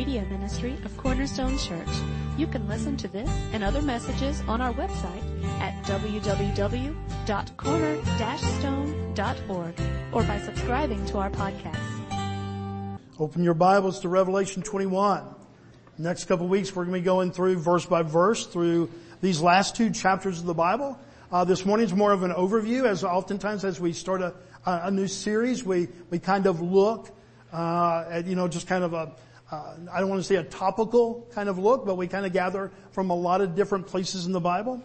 media ministry of Cornerstone Church. You can listen to this and other messages on our website at www.corner-stone.org or by subscribing to our podcast. Open your Bibles to Revelation 21. Next couple weeks we're going to be going through verse by verse through these last two chapters of the Bible. Uh, this morning is more of an overview as oftentimes as we start a, a new series we, we kind of look uh, at, you know, just kind of a, uh, I don't want to say a topical kind of look, but we kind of gather from a lot of different places in the Bible.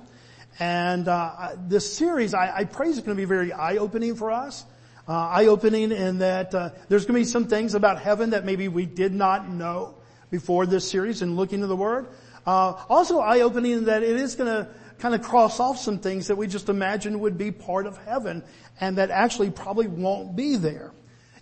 And uh, this series, I, I pray, is going to be very eye-opening for us. Uh, eye-opening in that uh, there's going to be some things about heaven that maybe we did not know before this series and looking to the Word. Uh, also eye-opening in that it is going to kind of cross off some things that we just imagined would be part of heaven and that actually probably won't be there.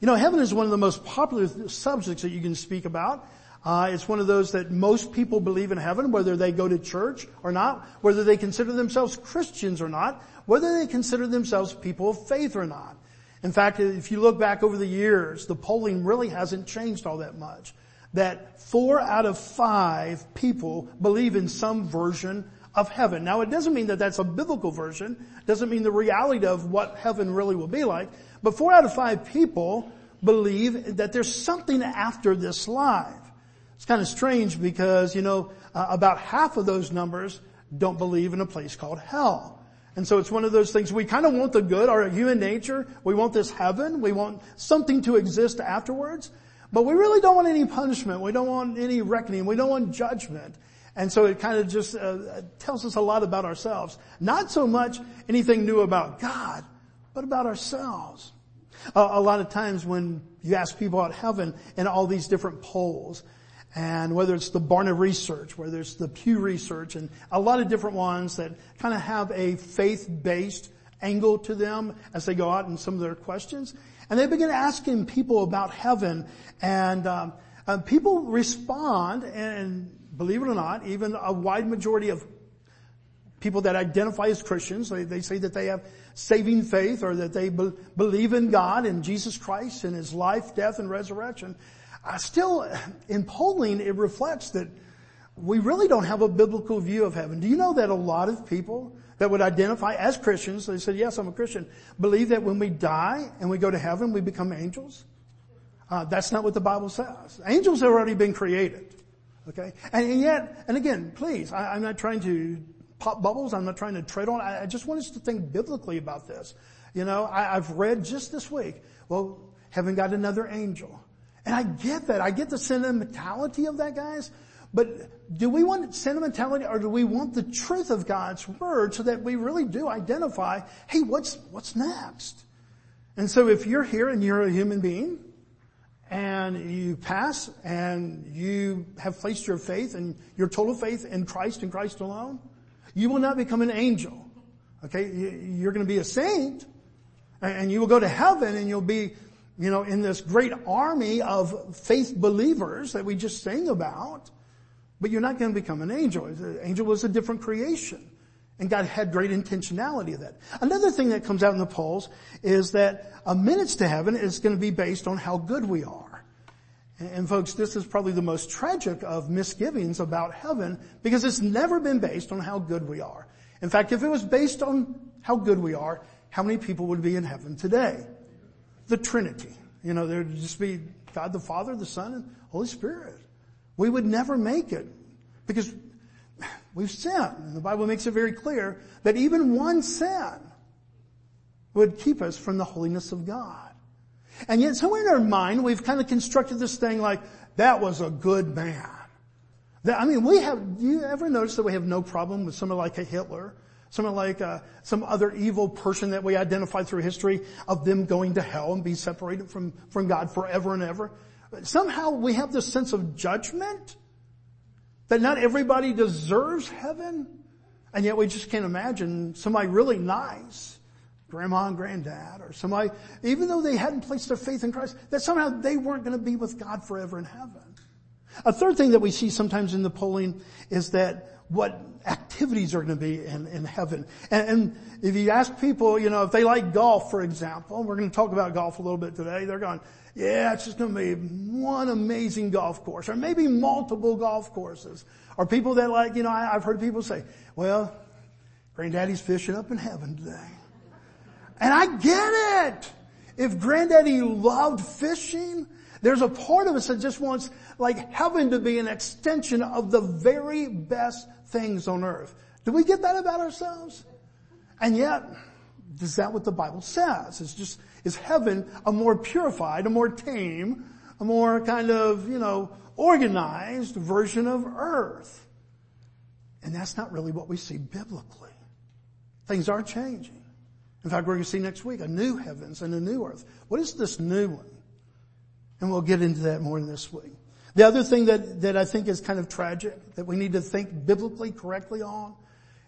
You know, heaven is one of the most popular subjects that you can speak about. Uh, it's one of those that most people believe in heaven, whether they go to church or not, whether they consider themselves Christians or not, whether they consider themselves people of faith or not. In fact, if you look back over the years, the polling really hasn't changed all that much. That four out of five people believe in some version of heaven. Now it doesn't mean that that's a biblical version, doesn't mean the reality of what heaven really will be like, but four out of five people believe that there's something after this life. It's kind of strange because, you know, uh, about half of those numbers don't believe in a place called hell. And so it's one of those things, we kind of want the good, our human nature, we want this heaven, we want something to exist afterwards, but we really don't want any punishment, we don't want any reckoning, we don't want judgment. And so it kind of just uh, tells us a lot about ourselves. Not so much anything new about God, but about ourselves. A lot of times when you ask people about heaven in all these different polls, and whether it's the Barna Research, whether it's the Pew Research, and a lot of different ones that kind of have a faith-based angle to them as they go out in some of their questions, and they begin asking people about heaven, and um, uh, people respond, and believe it or not, even a wide majority of people that identify as Christians, they, they say that they have saving faith or that they be, believe in God and Jesus Christ and His life, death, and resurrection. Uh, still, in polling, it reflects that we really don't have a biblical view of heaven. Do you know that a lot of people that would identify as Christians, they said, yes, I'm a Christian, believe that when we die and we go to heaven, we become angels? Uh, that's not what the Bible says. Angels have already been created. Okay? And, and yet, and again, please, I, I'm not trying to pop bubbles. I'm not trying to tread on. I, I just want us to think biblically about this. You know, I, I've read just this week, well, heaven got another angel. And I get that. I get the sentimentality of that, guys. But do we want sentimentality or do we want the truth of God's word so that we really do identify, hey, what's, what's next? And so if you're here and you're a human being and you pass and you have placed your faith and your total faith in Christ and Christ alone, you will not become an angel. Okay? You're going to be a saint and you will go to heaven and you'll be, you know, in this great army of faith believers that we just sang about. But you're not going to become an angel. An angel was a different creation. And God had great intentionality of that. Another thing that comes out in the polls is that a minutes to heaven is going to be based on how good we are. And folks, this is probably the most tragic of misgivings about heaven because it's never been based on how good we are. In fact, if it was based on how good we are, how many people would be in heaven today? The Trinity. You know, there'd just be God the Father, the Son, and Holy Spirit. We would never make it because we've sinned. And the Bible makes it very clear that even one sin would keep us from the holiness of God. And yet somewhere in our mind, we've kind of constructed this thing like, that was a good man. That, I mean, we have, do you ever notice that we have no problem with someone like a Hitler? Someone like uh, some other evil person that we identify through history of them going to hell and be separated from, from God forever and ever. Somehow we have this sense of judgment that not everybody deserves heaven. And yet we just can't imagine somebody really nice grandma and granddad or somebody, even though they hadn't placed their faith in Christ, that somehow they weren't going to be with God forever in heaven. A third thing that we see sometimes in the polling is that what activities are going to be in, in heaven. And, and if you ask people, you know, if they like golf, for example, we're going to talk about golf a little bit today, they're going, yeah, it's just going to be one amazing golf course or maybe multiple golf courses. Or people that like, you know, I, I've heard people say, well, granddaddy's fishing up in heaven today. And I get it. If granddaddy loved fishing, there's a part of us that just wants like heaven to be an extension of the very best things on earth. Do we get that about ourselves? And yet, is that what the Bible says? It's just, is heaven a more purified, a more tame, a more kind of, you know, organized version of earth? And that's not really what we see biblically. Things are changing. In fact, we're going to see next week a new heavens and a new earth. What is this new one? And we'll get into that more in this week. The other thing that, that I think is kind of tragic, that we need to think biblically correctly on,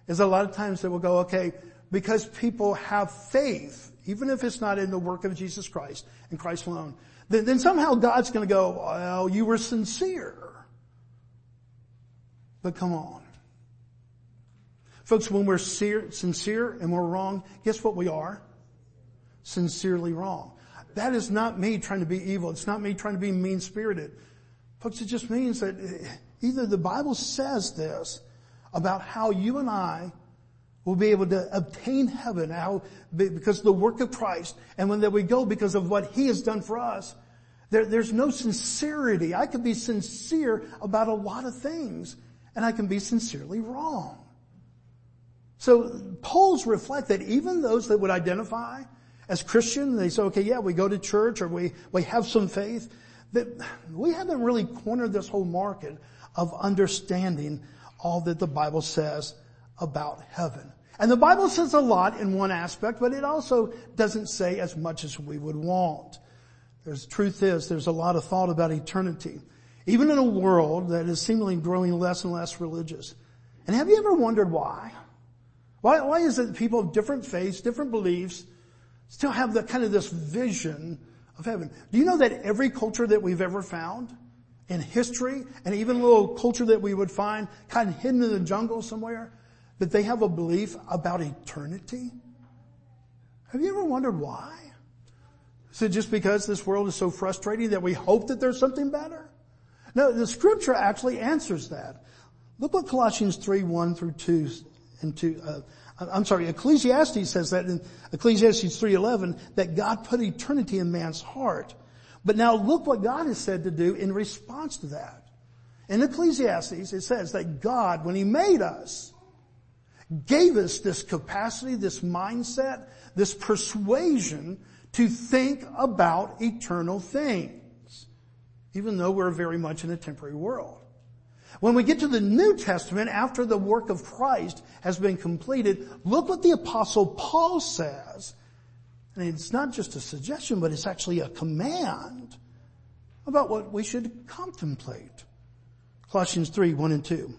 is a lot of times that we'll go, okay, because people have faith, even if it's not in the work of Jesus Christ and Christ alone, then, then somehow God's gonna go, well, you were sincere. But come on. Folks, when we're sincere and we're wrong, guess what we are? Sincerely wrong. That is not me trying to be evil. It's not me trying to be mean spirited. Folks, it just means that eh, either the Bible says this about how you and I will be able to obtain heaven how, because of the work of Christ and when that we go because of what He has done for us. There, there's no sincerity. I can be sincere about a lot of things and I can be sincerely wrong. So polls reflect that even those that would identify as Christian, they say, okay, yeah, we go to church or we, we have some faith, that we haven't really cornered this whole market of understanding all that the Bible says about heaven. And the Bible says a lot in one aspect, but it also doesn't say as much as we would want. There's truth is there's a lot of thought about eternity, even in a world that is seemingly growing less and less religious. And have you ever wondered why? Why, why is it people of different faiths, different beliefs, still have the kind of this vision of heaven. Do you know that every culture that we've ever found in history and even a little culture that we would find kind of hidden in the jungle somewhere, that they have a belief about eternity? Have you ever wondered why? Is it just because this world is so frustrating that we hope that there's something better? No, the scripture actually answers that. Look what Colossians 3, 1 through 2 and 2, uh, I'm sorry, Ecclesiastes says that in Ecclesiastes 3.11 that God put eternity in man's heart. But now look what God is said to do in response to that. In Ecclesiastes it says that God, when He made us, gave us this capacity, this mindset, this persuasion to think about eternal things. Even though we're very much in a temporary world. When we get to the New Testament, after the work of Christ has been completed, look what the apostle Paul says. And it's not just a suggestion, but it's actually a command about what we should contemplate. Colossians 3, 1 and 2.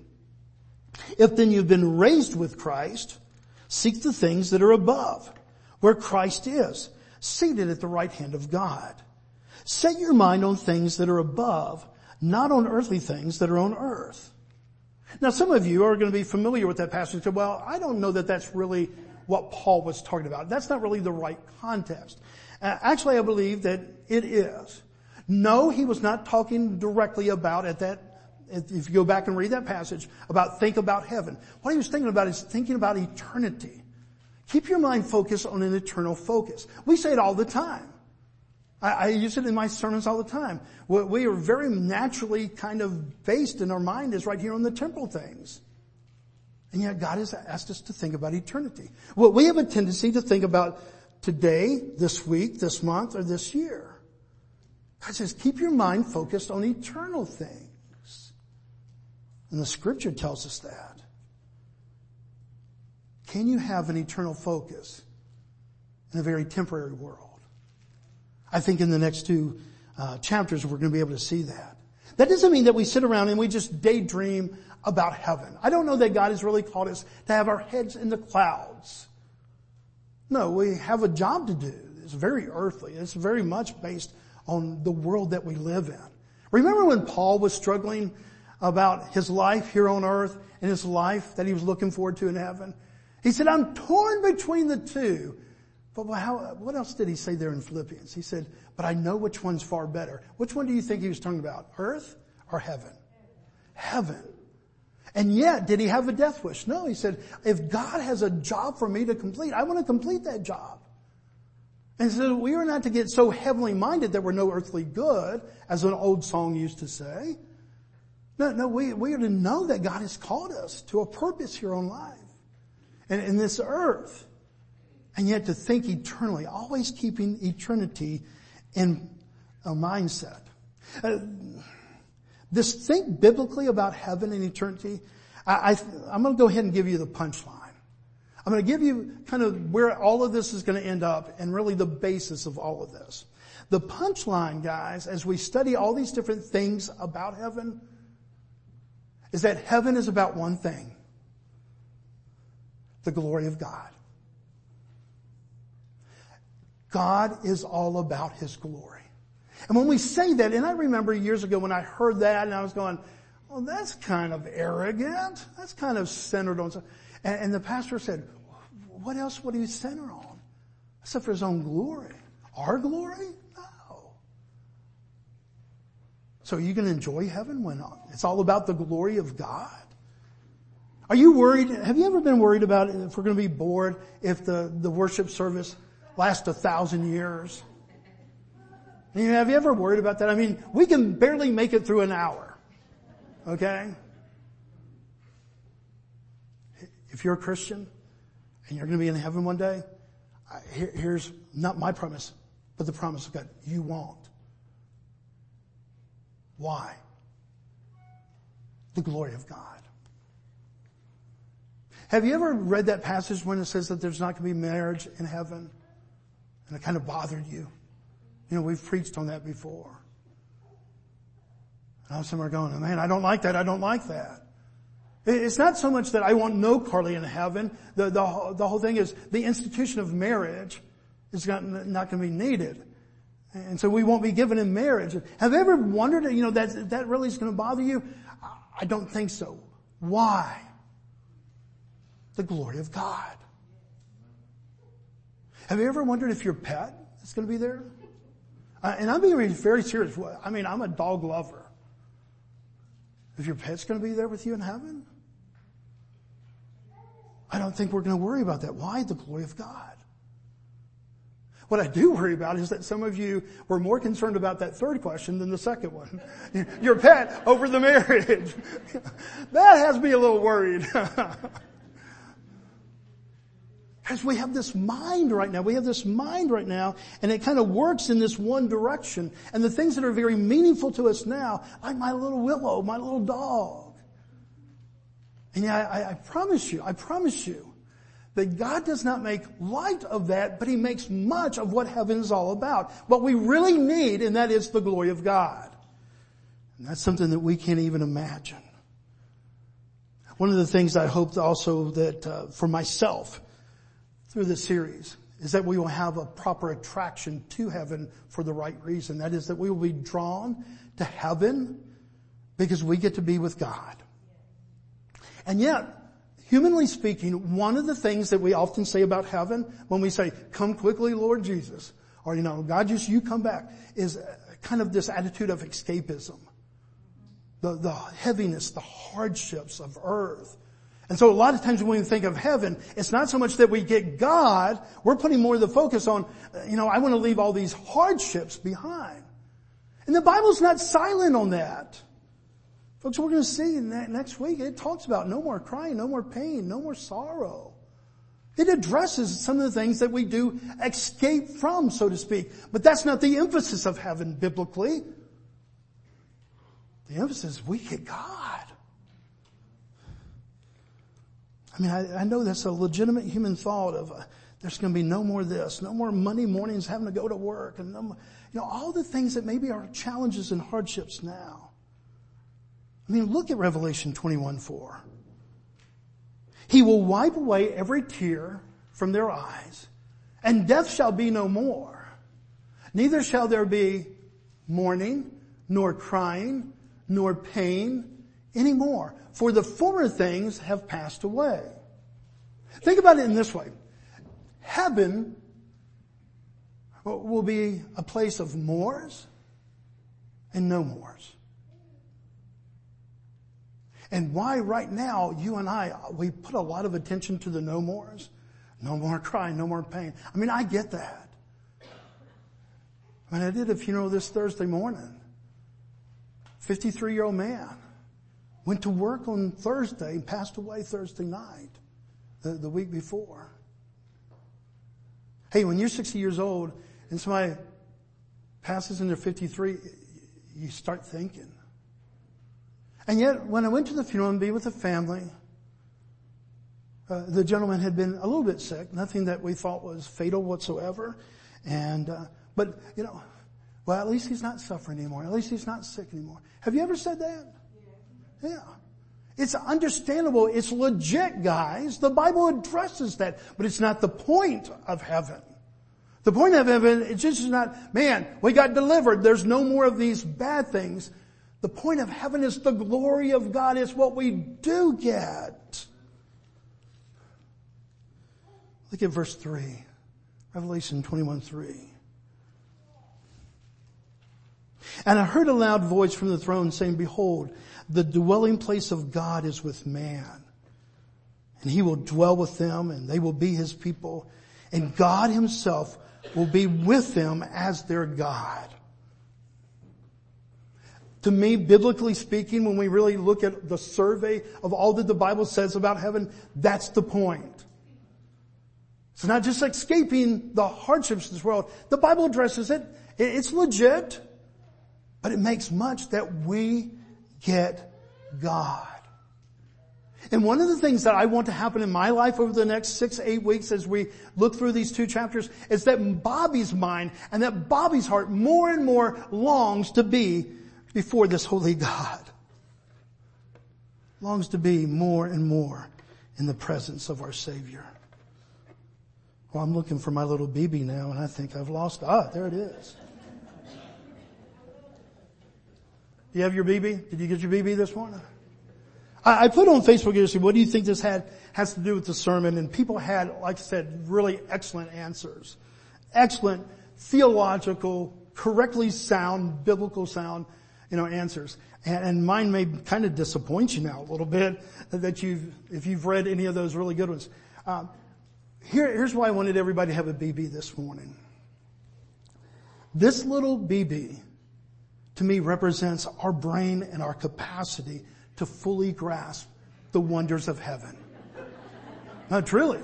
If then you've been raised with Christ, seek the things that are above, where Christ is, seated at the right hand of God. Set your mind on things that are above, not on earthly things that are on earth. Now some of you are going to be familiar with that passage and say, well, I don't know that that's really what Paul was talking about. That's not really the right context. Uh, actually, I believe that it is. No, he was not talking directly about at that, if you go back and read that passage, about think about heaven. What he was thinking about is thinking about eternity. Keep your mind focused on an eternal focus. We say it all the time. I, I, use it in my sermons all the time. We are very naturally kind of based in our mind is right here on the temporal things. And yet God has asked us to think about eternity. Well, we have a tendency to think about today, this week, this month, or this year. God says, keep your mind focused on eternal things. And the scripture tells us that. Can you have an eternal focus in a very temporary world? I think in the next two uh, chapters we're going to be able to see that. That doesn't mean that we sit around and we just daydream about heaven. I don't know that God has really called us to have our heads in the clouds. No, we have a job to do. It's very earthly. It's very much based on the world that we live in. Remember when Paul was struggling about his life here on earth and his life that he was looking forward to in heaven. He said, I'm torn between the two. But how, what else did he say there in Philippians? He said, but I know which one's far better. Which one do you think he was talking about? Earth or heaven? Heaven. And yet, did he have a death wish? No, he said, if God has a job for me to complete, I want to complete that job. And so we are not to get so heavenly minded that we're no earthly good, as an old song used to say. No, no, we, we are to know that God has called us to a purpose here on life and in this earth. And yet to think eternally, always keeping eternity in a mindset. Uh, this think biblically about heaven and eternity, I, I, I'm going to go ahead and give you the punchline. I'm going to give you kind of where all of this is going to end up and really the basis of all of this. The punchline, guys, as we study all these different things about heaven, is that heaven is about one thing. The glory of God. God is all about His glory. And when we say that, and I remember years ago when I heard that and I was going, well, that's kind of arrogant. That's kind of centered on something. And, the pastor said, what else would he center on? Except for his own glory. Our glory? No. So are you going to enjoy heaven when it's all about the glory of God? Are you worried? Have you ever been worried about if we're going to be bored if the, the worship service lasts a thousand years? have you ever worried about that? I mean, we can barely make it through an hour. Okay? If you're a Christian and you're going to be in heaven one day, here's not my promise, but the promise of God. You won't. Why? The glory of God. Have you ever read that passage when it says that there's not going to be marriage in heaven? And it kind of bothered you. You know, we've preached on that before. And some are going, man, I don't like that. I don't like that. It's not so much that I want no Carly in heaven. The, the, the whole thing is the institution of marriage is not, not going to be needed. And so we won't be given in marriage. Have you ever wondered, you know, that, that really is going to bother you? I don't think so. Why? The glory of God. Have you ever wondered if your pet is going to be there? Uh, and I'm being very serious. I mean, I'm a dog lover. If your pet's going to be there with you in heaven? I don't think we're going to worry about that. Why? The glory of God. What I do worry about is that some of you were more concerned about that third question than the second one. Your pet over the marriage. that has me a little worried. Because we have this mind right now. We have this mind right now, and it kind of works in this one direction. And the things that are very meaningful to us now, like my little willow, my little dog. And yeah, I, I promise you, I promise you, that God does not make light of that, but He makes much of what heaven is all about. What we really need, and that is the glory of God. And that's something that we can't even imagine. One of the things I hope also that uh, for myself through this series is that we will have a proper attraction to heaven for the right reason. That is that we will be drawn to heaven because we get to be with God. And yet, humanly speaking, one of the things that we often say about heaven when we say, come quickly, Lord Jesus, or you know, God just you come back, is kind of this attitude of escapism. The, the heaviness, the hardships of earth, and so a lot of times when we think of heaven, it's not so much that we get God, we're putting more of the focus on, uh, you know, I want to leave all these hardships behind. And the Bible's not silent on that. Folks, we're going to see next week, it talks about no more crying, no more pain, no more sorrow. It addresses some of the things that we do escape from, so to speak. But that's not the emphasis of heaven biblically. The emphasis is we get God. I mean, I, I know that's a legitimate human thought of uh, there's going to be no more this, no more Monday mornings having to go to work, and no more, you know all the things that maybe are challenges and hardships now. I mean, look at Revelation 21, 4. He will wipe away every tear from their eyes, and death shall be no more. Neither shall there be mourning, nor crying, nor pain anymore, for the former things have passed away. Think about it in this way. Heaven will be a place of mores and no mores. And why right now, you and I, we put a lot of attention to the no mores. No more crying, no more pain. I mean, I get that. I mean, I did a funeral this Thursday morning. 53 year old man. Went to work on Thursday and passed away Thursday night, the, the week before. Hey, when you're 60 years old and somebody passes in their 53, you start thinking. And yet, when I went to the funeral and be with the family, uh, the gentleman had been a little bit sick, nothing that we thought was fatal whatsoever. And, uh, but, you know, well, at least he's not suffering anymore. At least he's not sick anymore. Have you ever said that? Yeah. It's understandable. It's legit, guys. The Bible addresses that, but it's not the point of heaven. The point of heaven, it's just not, man, we got delivered. There's no more of these bad things. The point of heaven is the glory of God is what we do get. Look at verse 3. Revelation 21 3. And I heard a loud voice from the throne saying, behold, the dwelling place of God is with man. And he will dwell with them and they will be his people. And God himself will be with them as their God. To me, biblically speaking, when we really look at the survey of all that the Bible says about heaven, that's the point. It's not just escaping the hardships of this world. The Bible addresses it. It's legit. But it makes much that we get God. And one of the things that I want to happen in my life over the next six, eight weeks as we look through these two chapters is that Bobby's mind and that Bobby's heart more and more longs to be before this holy God. Longs to be more and more in the presence of our Savior. Well, I'm looking for my little BB now and I think I've lost, ah, there it is. You have your BB? Did you get your BB this morning? I, I put on Facebook yesterday, what do you think this had, has to do with the sermon? And people had, like I said, really excellent answers. Excellent theological, correctly sound, biblical sound, you know, answers. And, and mine may kind of disappoint you now a little bit that you've, if you've read any of those really good ones. Um, here, here's why I wanted everybody to have a BB this morning. This little BB to me represents our brain and our capacity to fully grasp the wonders of heaven. Not truly.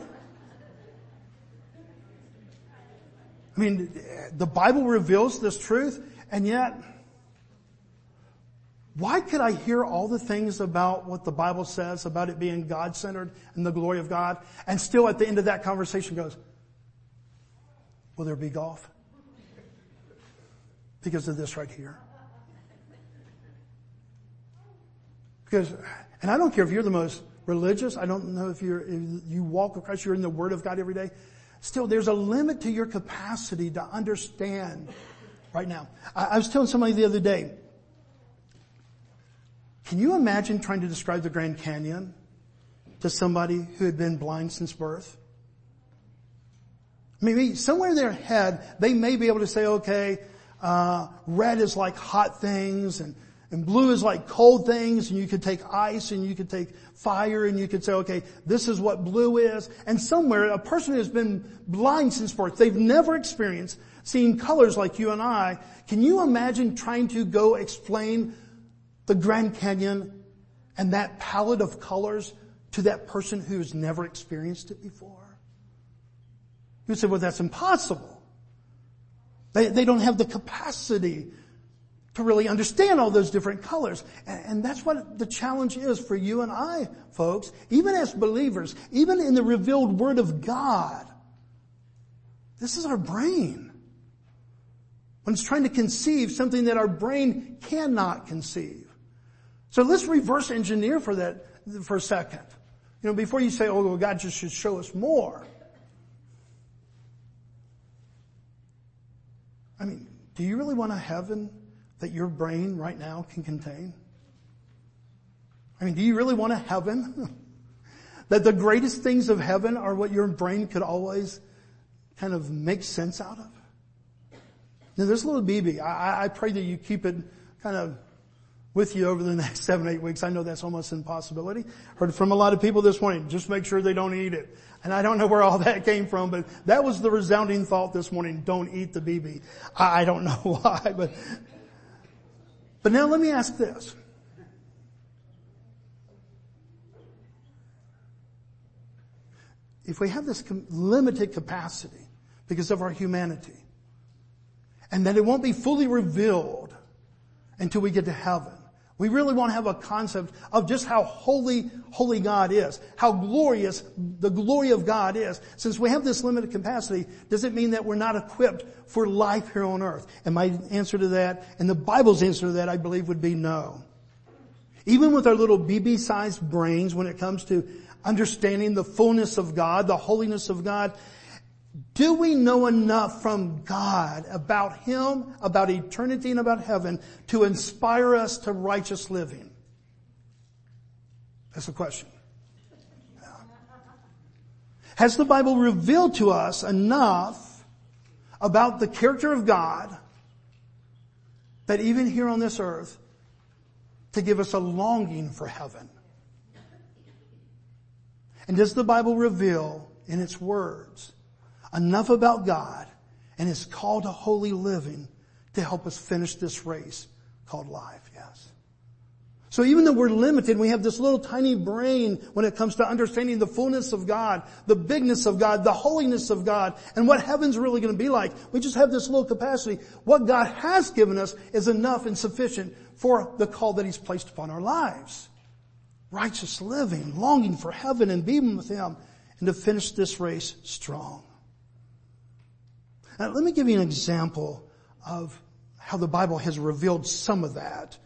I mean, the Bible reveals this truth, and yet, why could I hear all the things about what the Bible says about it being God-centered and the glory of God, and still at the end of that conversation goes, will there be golf? Because of this right here. Because, and I don't care if you're the most religious, I don't know if you're, if you walk Christ, you're in the Word of God every day. Still, there's a limit to your capacity to understand right now. I, I was telling somebody the other day, can you imagine trying to describe the Grand Canyon to somebody who had been blind since birth? Maybe somewhere in their head, they may be able to say, okay, uh, red is like hot things and and blue is like cold things and you could take ice and you could take fire and you could say, okay, this is what blue is. And somewhere a person who's been blind since birth, they've never experienced seeing colors like you and I. Can you imagine trying to go explain the Grand Canyon and that palette of colors to that person who's never experienced it before? You would say, well, that's impossible. They, they don't have the capacity to really understand all those different colors. And that's what the challenge is for you and I, folks, even as believers, even in the revealed Word of God. This is our brain. When it's trying to conceive something that our brain cannot conceive. So let's reverse engineer for that for a second. You know, before you say, oh, well, God just should show us more. I mean, do you really want a heaven that your brain right now can contain? I mean, do you really want a heaven? that the greatest things of heaven are what your brain could always kind of make sense out of? Now this little BB, I, I pray that you keep it kind of with you over the next seven, eight weeks. I know that's almost an impossibility. Heard from a lot of people this morning, just make sure they don't eat it. And I don't know where all that came from, but that was the resounding thought this morning, don't eat the BB. I don't know why, but, but now let me ask this. If we have this limited capacity because of our humanity, and that it won't be fully revealed until we get to heaven, we really want to have a concept of just how holy, holy God is, how glorious the glory of God is. Since we have this limited capacity, does it mean that we're not equipped for life here on earth? And my answer to that, and the Bible's answer to that, I believe would be no. Even with our little BB-sized brains when it comes to understanding the fullness of God, the holiness of God, do we know enough from God about Him, about eternity and about heaven to inspire us to righteous living? That's the question. Has the Bible revealed to us enough about the character of God that even here on this earth to give us a longing for heaven? And does the Bible reveal in its words enough about God and his call to holy living to help us finish this race called life. Yes. So even though we're limited, we have this little tiny brain when it comes to understanding the fullness of God, the bigness of God, the holiness of God, and what heaven's really going to be like. We just have this little capacity. What God has given us is enough and sufficient for the call that He's placed upon our lives. Righteous living, longing for heaven and being with Him, and to finish this race strong. Now, let me give you an example of how the Bible has revealed some of that,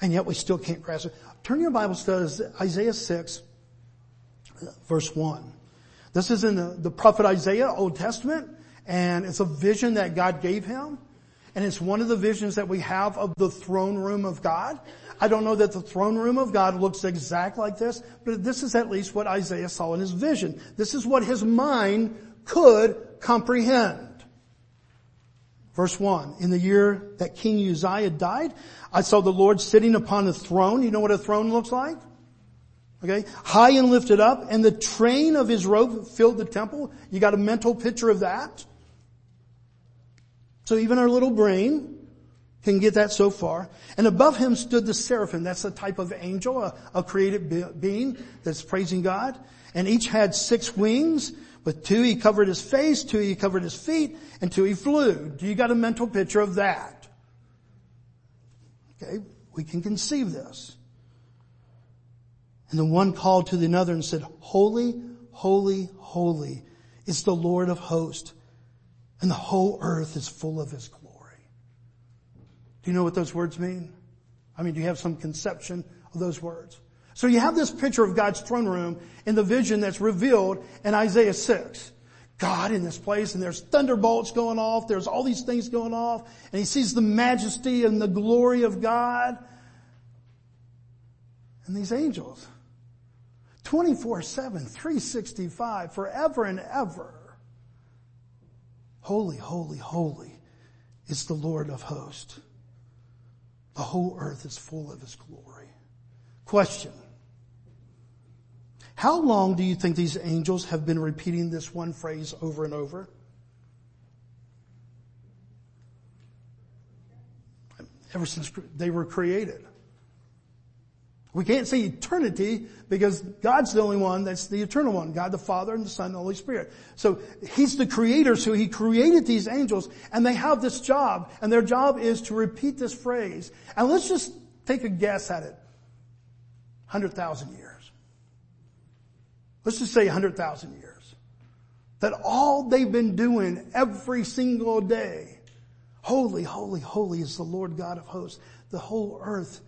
and yet we still can't grasp it. Turn your Bibles to Isaiah 6, verse 1. This is in the, the prophet Isaiah, Old Testament, and it's a vision that God gave him. And it's one of the visions that we have of the throne room of God. I don't know that the throne room of God looks exact like this, but this is at least what Isaiah saw in his vision. This is what his mind could comprehend. Verse 1, in the year that King Uzziah died, I saw the Lord sitting upon a throne. You know what a throne looks like? Okay, high and lifted up, and the train of his robe filled the temple. You got a mental picture of that? So even our little brain can get that so far. And above him stood the seraphim. That's a type of angel, a, a created being that's praising God. And each had six wings. With two he covered his face, two he covered his feet, and two he flew. Do you got a mental picture of that? Okay, we can conceive this. And the one called to the other and said, Holy, holy, holy is the Lord of hosts, and the whole earth is full of his glory. Do you know what those words mean? I mean, do you have some conception of those words? So you have this picture of God's throne room in the vision that's revealed in Isaiah 6. God in this place and there's thunderbolts going off, there's all these things going off, and he sees the majesty and the glory of God. And these angels, 24-7, 365, forever and ever. Holy, holy, holy is the Lord of hosts. The whole earth is full of his glory. Question. How long do you think these angels have been repeating this one phrase over and over? Ever since they were created. We can't say eternity because God's the only one that's the eternal one. God the Father and the Son and the Holy Spirit. So He's the creator, so He created these angels and they have this job and their job is to repeat this phrase. And let's just take a guess at it. 100,000 years let's just say 100,000 years, that all they've been doing every single day, holy, holy, holy is the Lord God of hosts. The whole earth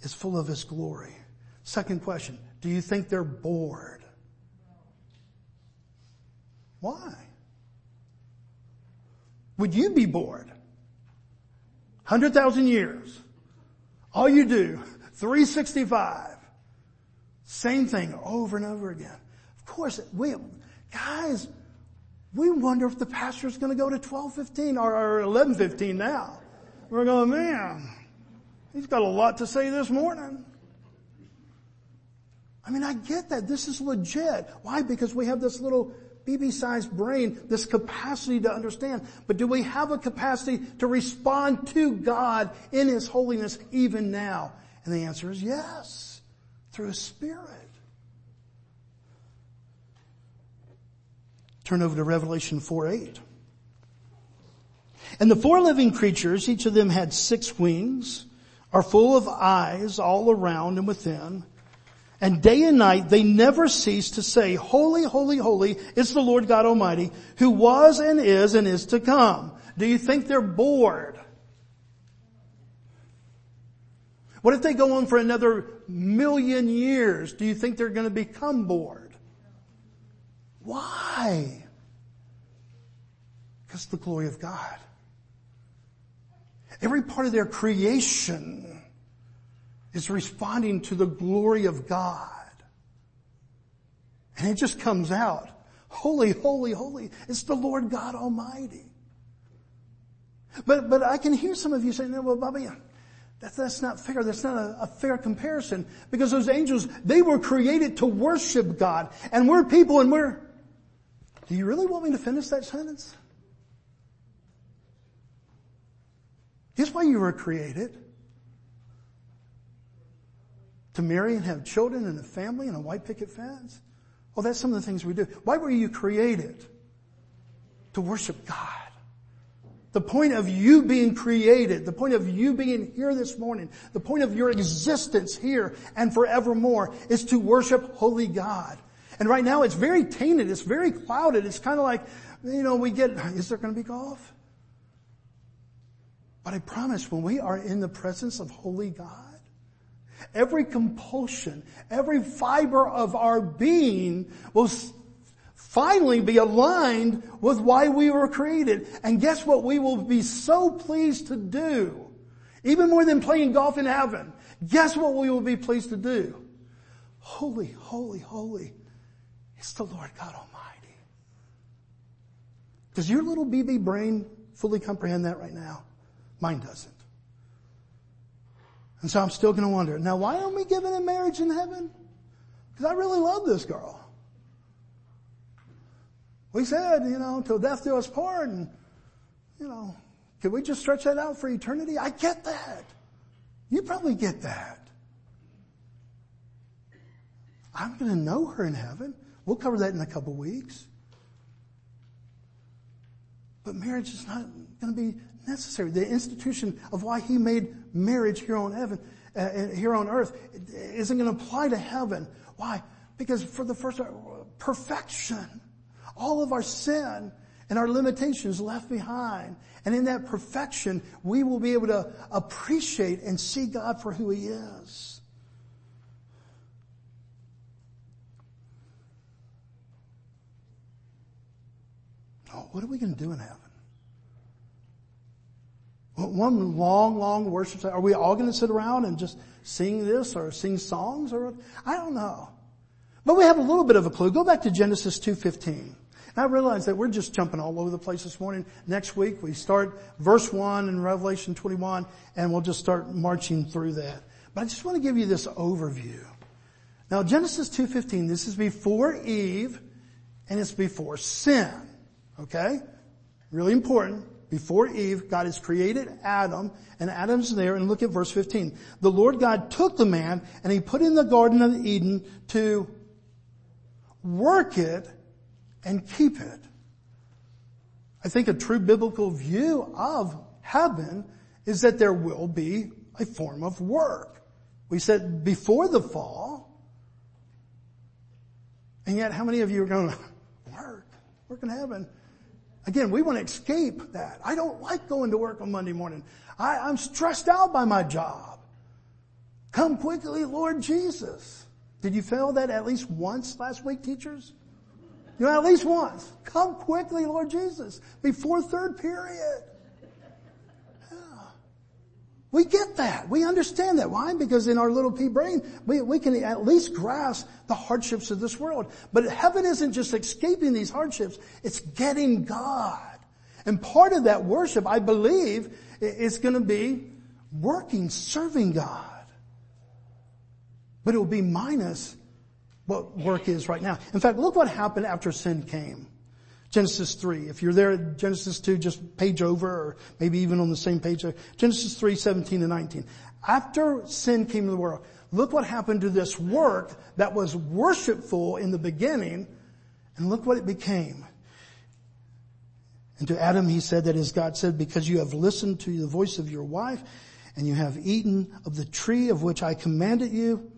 is full of his glory. Second question, do you think they're bored? Why? Would you be bored? 100,000 years. All you do, 365. Same thing over and over again. Course, we, guys, we wonder if the pastor's going to go to 1215 or, or 1115 now. We're going, man, he's got a lot to say this morning. I mean, I get that. This is legit. Why? Because we have this little BB-sized brain, this capacity to understand. But do we have a capacity to respond to God in His holiness even now? And the answer is yes, through His Spirit. Turn over to Revelation 4 8. And the four living creatures, each of them had six wings, are full of eyes all around and within. And day and night they never cease to say, holy, holy, holy is the Lord God Almighty who was and is and is to come. Do you think they're bored? What if they go on for another million years? Do you think they're going to become bored? Why? Because the glory of God. Every part of their creation is responding to the glory of God. And it just comes out. Holy, holy, holy. It's the Lord God Almighty. But, but I can hear some of you saying, well, Bobby, that's, that's not fair. That's not a, a fair comparison because those angels, they were created to worship God and we're people and we're, do you really want me to finish that sentence? Guess why you were created? To marry and have children and a family and a white picket fence? Well, that's some of the things we do. Why were you created? To worship God. The point of you being created, the point of you being here this morning, the point of your existence here and forevermore is to worship holy God. And right now it's very tainted, it's very clouded, it's kind of like, you know, we get, is there going to be golf? But I promise when we are in the presence of holy God, every compulsion, every fiber of our being will finally be aligned with why we were created. And guess what we will be so pleased to do? Even more than playing golf in heaven. Guess what we will be pleased to do? Holy, holy, holy. It's the Lord God Almighty. Does your little BB brain fully comprehend that right now? Mine doesn't. And so I'm still going to wonder, now why aren't we giving in marriage in heaven? Because I really love this girl. We said, you know, till death do us part and, you know, could we just stretch that out for eternity? I get that. You probably get that. I'm going to know her in heaven. We'll cover that in a couple weeks. But marriage is not going to be necessary. The institution of why he made marriage here on heaven, uh, here on earth, isn't going to apply to heaven. Why? Because for the first, uh, perfection. All of our sin and our limitations left behind. And in that perfection, we will be able to appreciate and see God for who He is. Oh, what are we going to do in heaven? One long, long worship. Are we all going to sit around and just sing this or sing songs or I don't know. But we have a little bit of a clue. Go back to Genesis 2.15. I realize that we're just jumping all over the place this morning. Next week we start verse 1 in Revelation 21 and we'll just start marching through that. But I just want to give you this overview. Now Genesis 2.15, this is before Eve and it's before sin. Okay? Really important before Eve, God has created Adam, and Adam's there, and look at verse 15. The Lord God took the man, and he put in the Garden of Eden to work it and keep it. I think a true biblical view of heaven is that there will be a form of work. We said before the fall, and yet how many of you are going, work, work in heaven? Again, we want to escape that. I don't like going to work on Monday morning. I, I'm stressed out by my job. Come quickly, Lord Jesus. Did you fail that at least once last week, teachers? You know, at least once. Come quickly, Lord Jesus, before third period. We get that. We understand that. Why? Because in our little pea brain, we, we can at least grasp the hardships of this world. But heaven isn't just escaping these hardships, it's getting God. And part of that worship, I believe, is going to be working, serving God. But it will be minus what work is right now. In fact, look what happened after sin came. Genesis 3. If you're there at Genesis 2, just page over or maybe even on the same page. Genesis 3, 17 and 19. After sin came to the world, look what happened to this work that was worshipful in the beginning and look what it became. And to Adam he said that as God said, because you have listened to the voice of your wife and you have eaten of the tree of which I commanded you,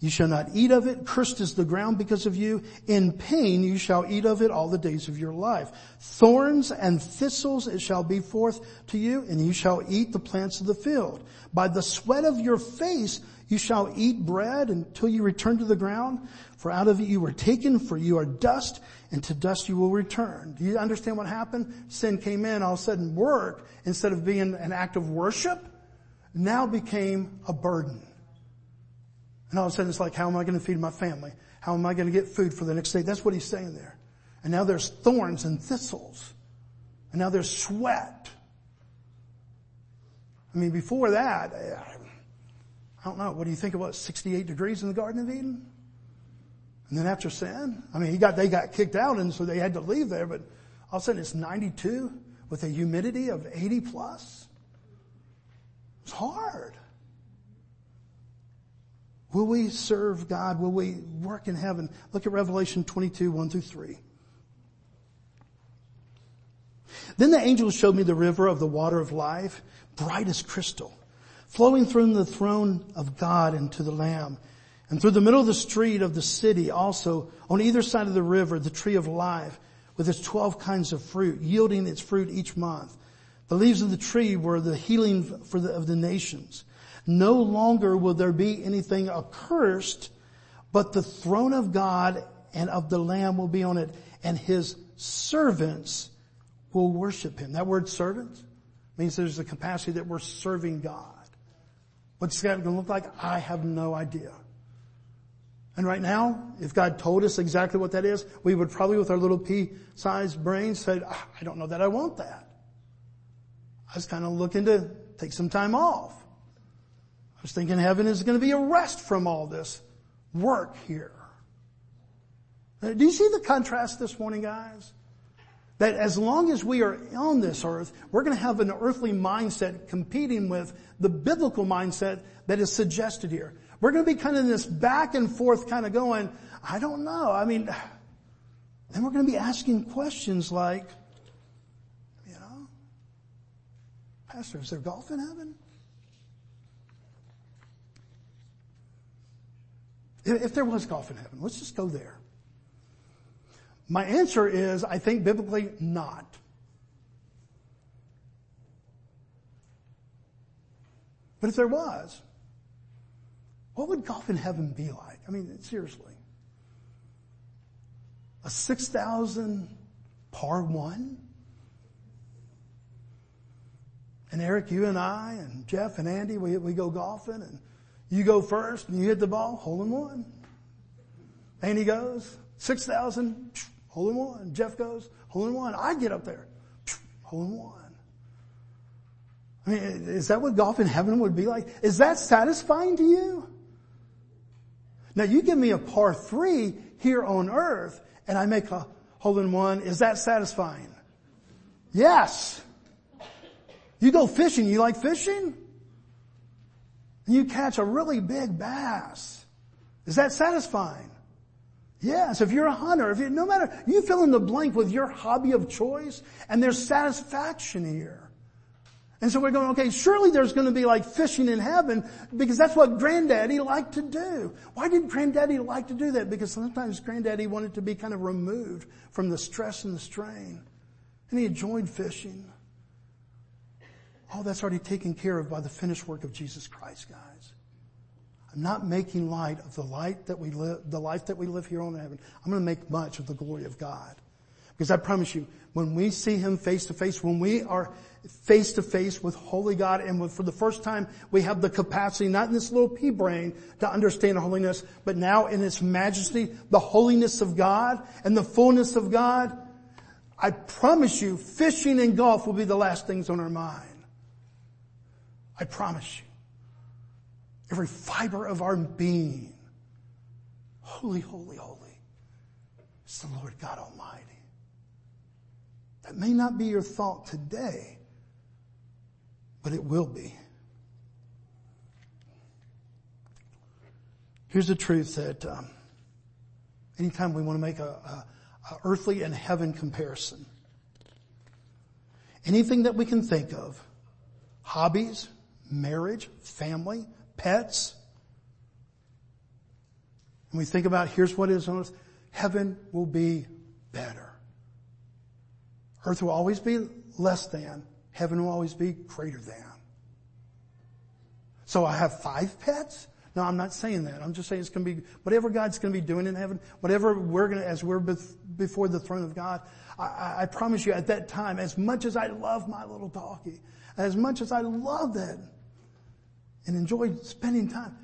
you shall not eat of it. Cursed is the ground because of you. In pain you shall eat of it all the days of your life. Thorns and thistles it shall be forth to you, and you shall eat the plants of the field. By the sweat of your face you shall eat bread until you return to the ground. For out of it you were taken, for you are dust, and to dust you will return. Do you understand what happened? Sin came in, all of a sudden work, instead of being an act of worship, now became a burden. And all of a sudden it's like, how am I going to feed my family? How am I going to get food for the next day? That's what he's saying there. And now there's thorns and thistles. And now there's sweat. I mean, before that, I don't know, what do you think about 68 degrees in the Garden of Eden? And then after sin, I mean, he got, they got kicked out and so they had to leave there, but all of a sudden it's 92 with a humidity of 80 plus. It's hard. Will we serve God? Will we work in heaven? Look at Revelation 22, 1 through 3. Then the angel showed me the river of the water of life, bright as crystal, flowing from the throne of God and to the Lamb. And through the middle of the street of the city also, on either side of the river, the tree of life, with its twelve kinds of fruit, yielding its fruit each month. The leaves of the tree were the healing for the, of the nations. No longer will there be anything accursed, but the throne of God and of the Lamb will be on it, and his servants will worship him. That word servants means there's a capacity that we're serving God. What's that going to look like? I have no idea. And right now, if God told us exactly what that is, we would probably with our little pea-sized brains say, ah, I don't know that I want that. I was kind of looking to take some time off. I was thinking heaven is going to be a rest from all this work here. Do you see the contrast this morning, guys? That as long as we are on this earth, we're going to have an earthly mindset competing with the biblical mindset that is suggested here. We're going to be kind of in this back and forth kind of going, I don't know. I mean, then we're going to be asking questions like, you know, Pastor, is there golf in heaven? If there was golf in heaven, let's just go there. My answer is, I think biblically, not. But if there was, what would golf in heaven be like? I mean, seriously. A 6,000 par one? And Eric, you and I and Jeff and Andy, we, we go golfing and you go first and you hit the ball, hole in one. And he goes, 6,000, hole in one. Jeff goes, hole in one. I get up there, hole in one. I mean, is that what golf in heaven would be like? Is that satisfying to you? Now you give me a par three here on earth and I make a hole in one. Is that satisfying? Yes. You go fishing. You like fishing? You catch a really big bass. Is that satisfying? Yes, if you're a hunter, if you, no matter, you fill in the blank with your hobby of choice and there's satisfaction here. And so we're going, okay, surely there's going to be like fishing in heaven because that's what granddaddy liked to do. Why did granddaddy like to do that? Because sometimes granddaddy wanted to be kind of removed from the stress and the strain. And he enjoyed fishing. Oh, that's already taken care of by the finished work of Jesus Christ, guys. I'm not making light of the light that we live, the life that we live here on heaven. I'm going to make much of the glory of God. Because I promise you, when we see Him face to face, when we are face to face with holy God and for the first time we have the capacity, not in this little pea brain to understand holiness, but now in its majesty, the holiness of God and the fullness of God, I promise you fishing and golf will be the last things on our mind. I promise you. Every fiber of our being. Holy, holy, holy is the Lord God Almighty. That may not be your thought today, but it will be. Here's the truth that um, anytime we want to make a, a, a earthly and heaven comparison, anything that we can think of, hobbies, marriage, family, pets, and we think about here's what is on earth, heaven will be better. Earth will always be less than, Heaven will always be greater than. So I have five pets? No, I'm not saying that. I'm just saying it's going to be, whatever God's going to be doing in heaven, whatever we're going to, as we're before the throne of God, I, I promise you at that time, as much as I love my little doggy, as much as I love that and enjoy spending time,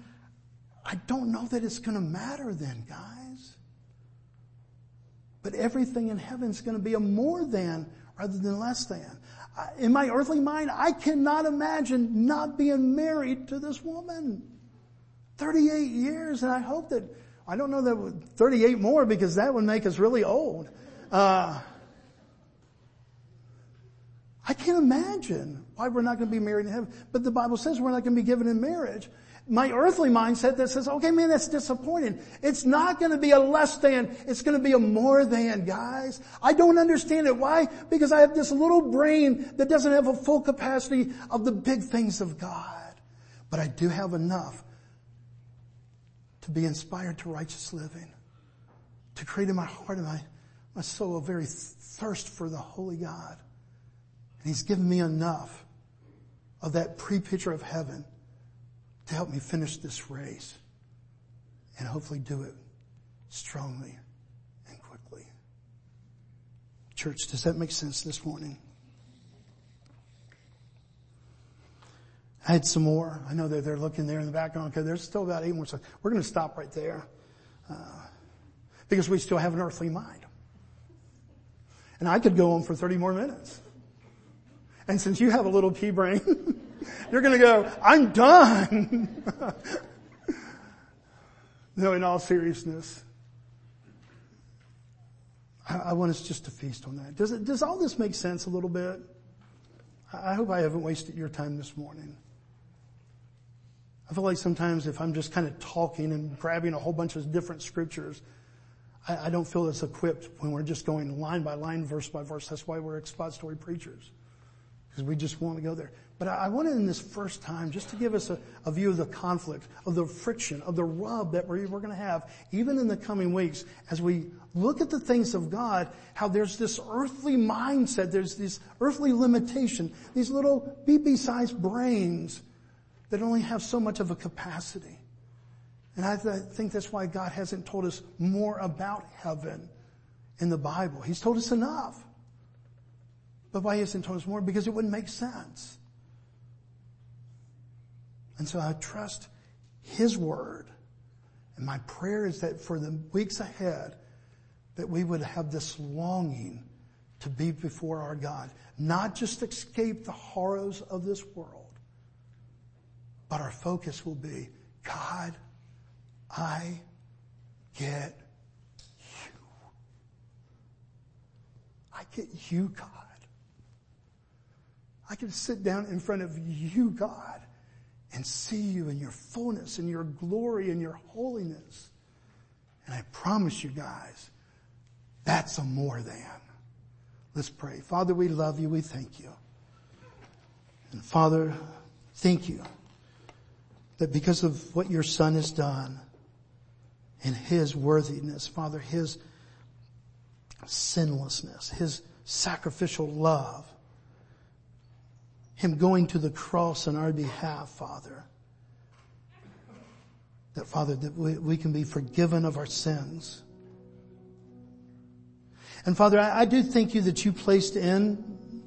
I don't know that it's going to matter then, guys. But everything in heaven is going to be a more than rather than less than in my earthly mind, I cannot imagine not being married to this woman. 38 years, and I hope that, I don't know that 38 more because that would make us really old. Uh, I can't imagine why we're not going to be married in heaven. But the Bible says we're not going to be given in marriage my earthly mindset that says, okay man, that's disappointing. It's not gonna be a less than, it's gonna be a more than, guys. I don't understand it. Why? Because I have this little brain that doesn't have a full capacity of the big things of God. But I do have enough to be inspired to righteous living, to create in my heart and my, my soul a very thirst for the holy God. And He's given me enough of that pre-picture of heaven to help me finish this race and hopefully do it strongly and quickly. Church, does that make sense this morning? I had some more. I know that they're looking there in the background. Okay, there's still about eight more. So we're going to stop right there uh, because we still have an earthly mind, and I could go on for 30 more minutes. And since you have a little pea brain, you're going to go, I'm done. no, in all seriousness, I, I, want us just to feast on that. Does it, does all this make sense a little bit? I hope I haven't wasted your time this morning. I feel like sometimes if I'm just kind of talking and grabbing a whole bunch of different scriptures, I, I don't feel as equipped when we're just going line by line, verse by verse. That's why we're expository preachers because we just want to go there. But I wanted in this first time just to give us a, a view of the conflict, of the friction, of the rub that we're, we're going to have even in the coming weeks as we look at the things of God, how there's this earthly mindset, there's this earthly limitation, these little BB-sized brains that only have so much of a capacity. And I, th- I think that's why God hasn't told us more about heaven in the Bible. He's told us enough. But why isn't us more? Because it wouldn't make sense. And so I trust His Word. And my prayer is that for the weeks ahead, that we would have this longing to be before our God. Not just escape the horrors of this world, but our focus will be, God, I get you. I get you, God. I can sit down in front of you, God, and see you in your fullness and your glory and your holiness. And I promise you guys, that's a more than. Let's pray. Father, we love you. We thank you. And Father, thank you that because of what your son has done and his worthiness, Father, his sinlessness, his sacrificial love, him going to the cross on our behalf, Father. That Father, that we, we can be forgiven of our sins. And Father, I, I do thank you that you placed in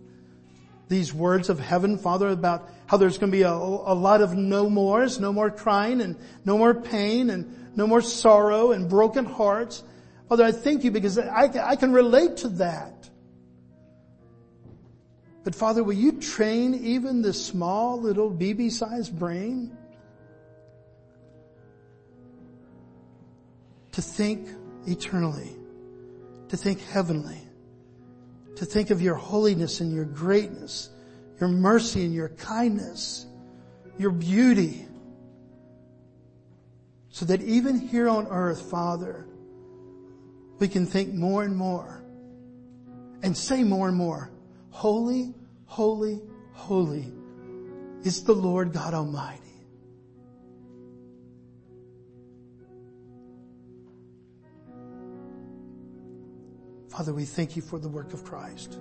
these words of heaven, Father, about how there's going to be a, a lot of no mores, no more crying and no more pain and no more sorrow and broken hearts. Father, I thank you because I, I can relate to that. But Father, will you train even this small little BB sized brain to think eternally, to think heavenly, to think of your holiness and your greatness, your mercy and your kindness, your beauty, so that even here on earth, Father, we can think more and more and say more and more, holy, holy, holy is the Lord God Almighty. Father, we thank you for the work of Christ.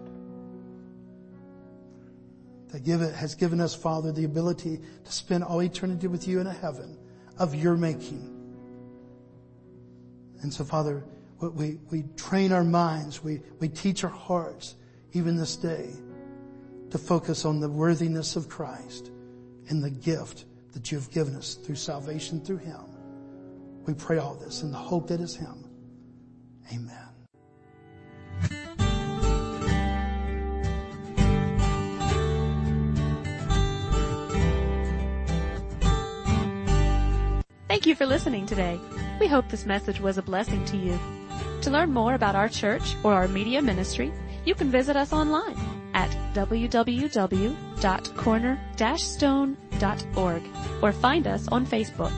That give it, has given us, Father, the ability to spend all eternity with you in a heaven of your making. And so, Father, we, we train our minds, we, we teach our hearts, even this day, to focus on the worthiness of Christ and the gift that you have given us through salvation through Him. We pray all this in the hope that is Him. Amen. Thank you for listening today. We hope this message was a blessing to you. To learn more about our church or our media ministry, you can visit us online at www.corner-stone.org or find us on Facebook.